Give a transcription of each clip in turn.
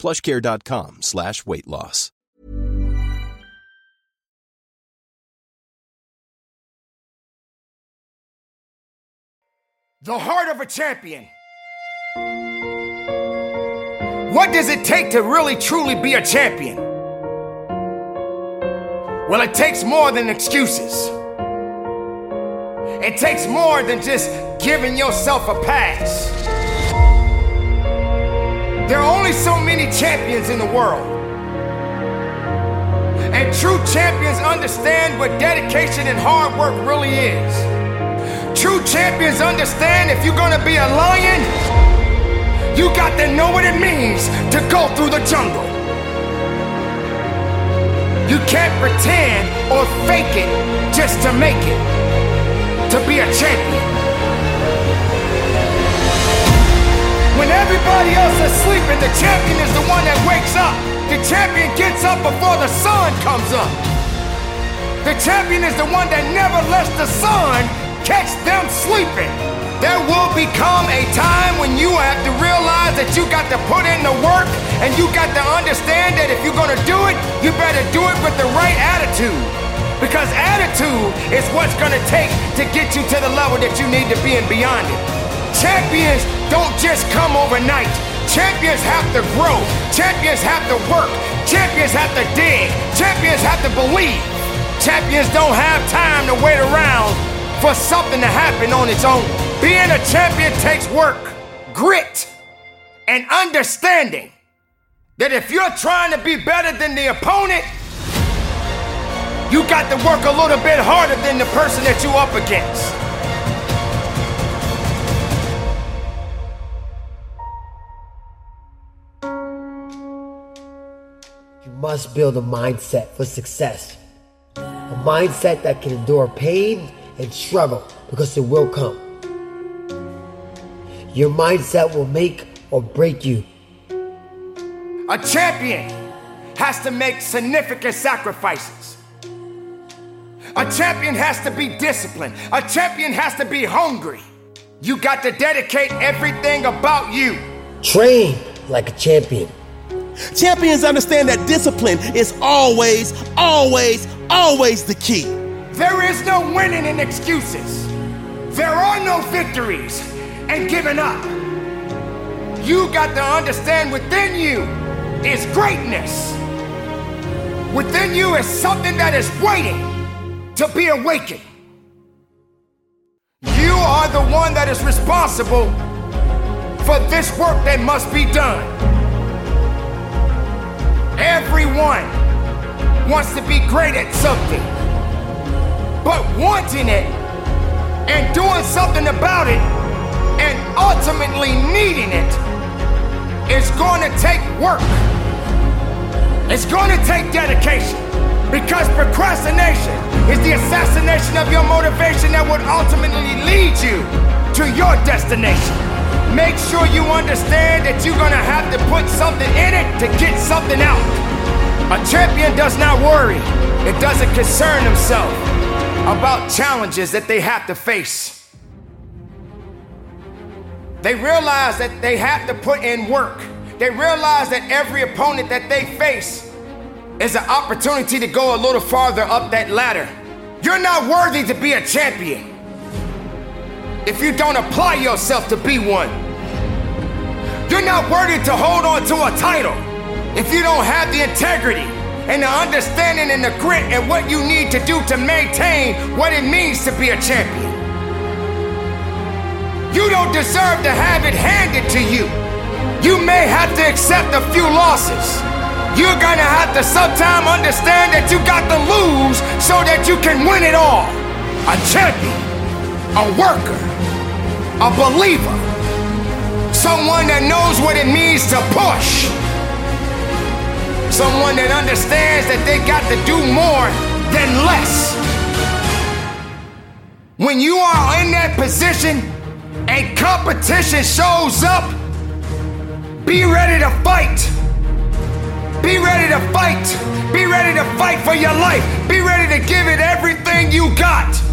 plushcare.com slash weight loss. The heart of a champion. What does it take to really truly be a champion? Well, it takes more than excuses. It takes more than just giving yourself a pass. There are only so many champions in the world. And true champions understand what dedication and hard work really is. True champions understand if you're gonna be a lion, you got to know what it means to go through the jungle. You can't pretend or fake it just to make it, to be a champion. Is sleeping, the champion is the one that wakes up. The champion gets up before the sun comes up. The champion is the one that never lets the sun catch them sleeping. There will become a time when you have to realize that you got to put in the work and you got to understand that if you're gonna do it, you better do it with the right attitude. Because attitude is what's gonna take to get you to the level that you need to be and beyond it. Champions don't just come overnight. Champions have to grow. Champions have to work. Champions have to dig. Champions have to believe. Champions don't have time to wait around for something to happen on its own. Being a champion takes work, grit, and understanding that if you're trying to be better than the opponent, you got to work a little bit harder than the person that you're up against. Must build a mindset for success. A mindset that can endure pain and struggle because it will come. Your mindset will make or break you. A champion has to make significant sacrifices. A champion has to be disciplined. A champion has to be hungry. You got to dedicate everything about you. Train like a champion. Champions understand that discipline is always, always, always the key. There is no winning in excuses. There are no victories and giving up. You got to understand within you is greatness. Within you is something that is waiting to be awakened. You are the one that is responsible for this work that must be done. Everyone wants to be great at something, but wanting it and doing something about it and ultimately needing it is going to take work. It's going to take dedication because procrastination is the assassination of your motivation that would ultimately lead you to your destination. Make sure you understand that you're to have to put something in it to get something out. A champion does not worry. It doesn't concern himself about challenges that they have to face. They realize that they have to put in work. They realize that every opponent that they face is an opportunity to go a little farther up that ladder. You're not worthy to be a champion if you don't apply yourself to be one. You're not worthy to hold on to a title if you don't have the integrity and the understanding and the grit and what you need to do to maintain what it means to be a champion. You don't deserve to have it handed to you. You may have to accept a few losses. You're gonna have to sometime understand that you got to lose so that you can win it all. A champion, a worker, a believer, someone that knows what it means to push, someone that understands that they got to do more than less. When you are in that position, and competition shows up, be ready to fight. Be ready to fight. Be ready to fight for your life. Be ready to give it everything you got.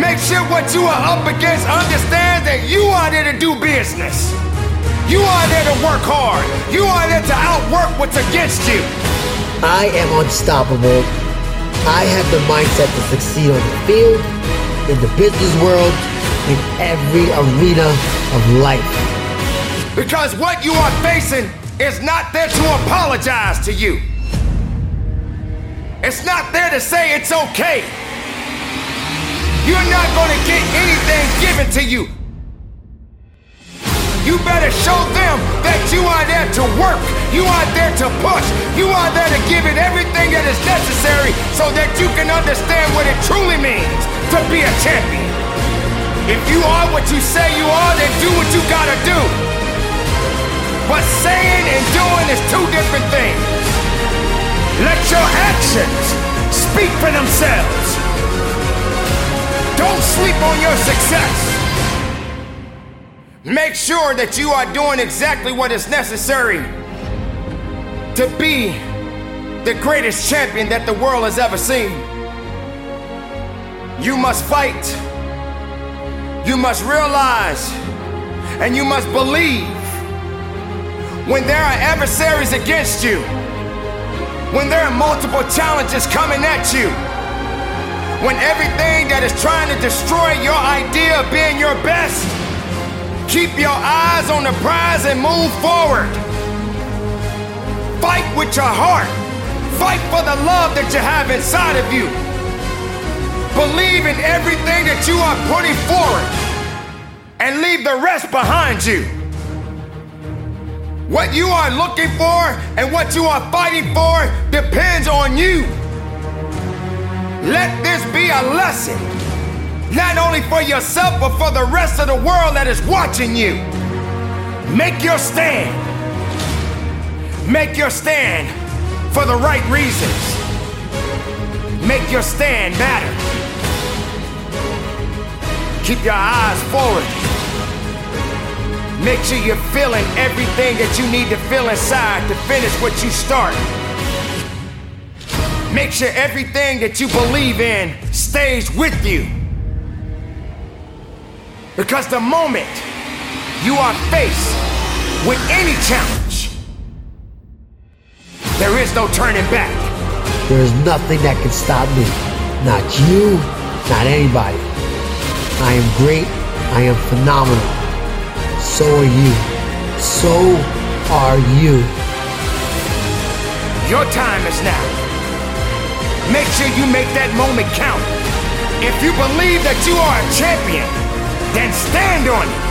Make sure what you are up against understands that you are there to do business. You are there to work hard. You are there to outwork what's against you. I am unstoppable. I have the mindset to succeed on the field in the business world, in every arena of life. Because what you are facing is not there to apologize to you. It's not there to say it's okay. You're not to get anything given to you. You better show them that you are there to work. You are there to push. You are there to give it everything that is necessary so that you can understand what it truly means to be a champion. If you are what you say you are, then do what you gotta do. But saying and doing is two different things. Let your actions speak for themselves. Sleep on your success. Make sure that you are doing exactly what is necessary to be the greatest champion that the world has ever seen. You must fight. You must realize and you must believe when there are adversaries against you, when there are multiple challenges coming at you, when everything that is trying to destroy your idea of being your best, keep your eyes on the prize and move forward. Fight with your heart. Fight for the love that you have inside of you. Believe in everything that you are putting forward and leave the rest behind you. What you are looking for and what you are fighting for depends on you. Let this be a lesson, not only for yourself, but for the rest of the world that is watching you. Make your stand. Make your stand for the right reasons. Make your stand matter. Keep your eyes forward. Make sure you're feeling everything that you need to feel inside to finish what you start. Make sure everything that you believe in stays with you. Because the moment you are faced with any challenge, there is no turning back. There is nothing that can stop me. Not you, not anybody. I am great. I am phenomenal. So are you. So are you. Your time is now. Make sure you make that moment count. If you believe that you are a champion, then stand on it.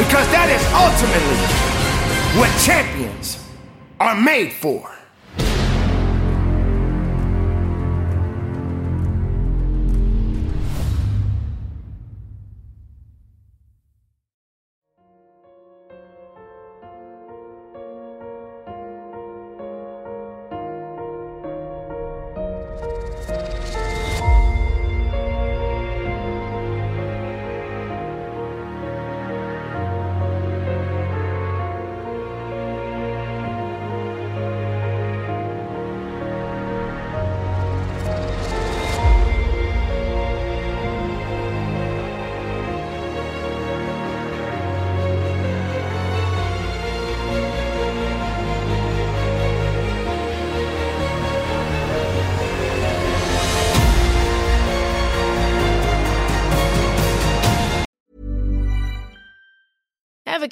Because that is ultimately what champions are made for.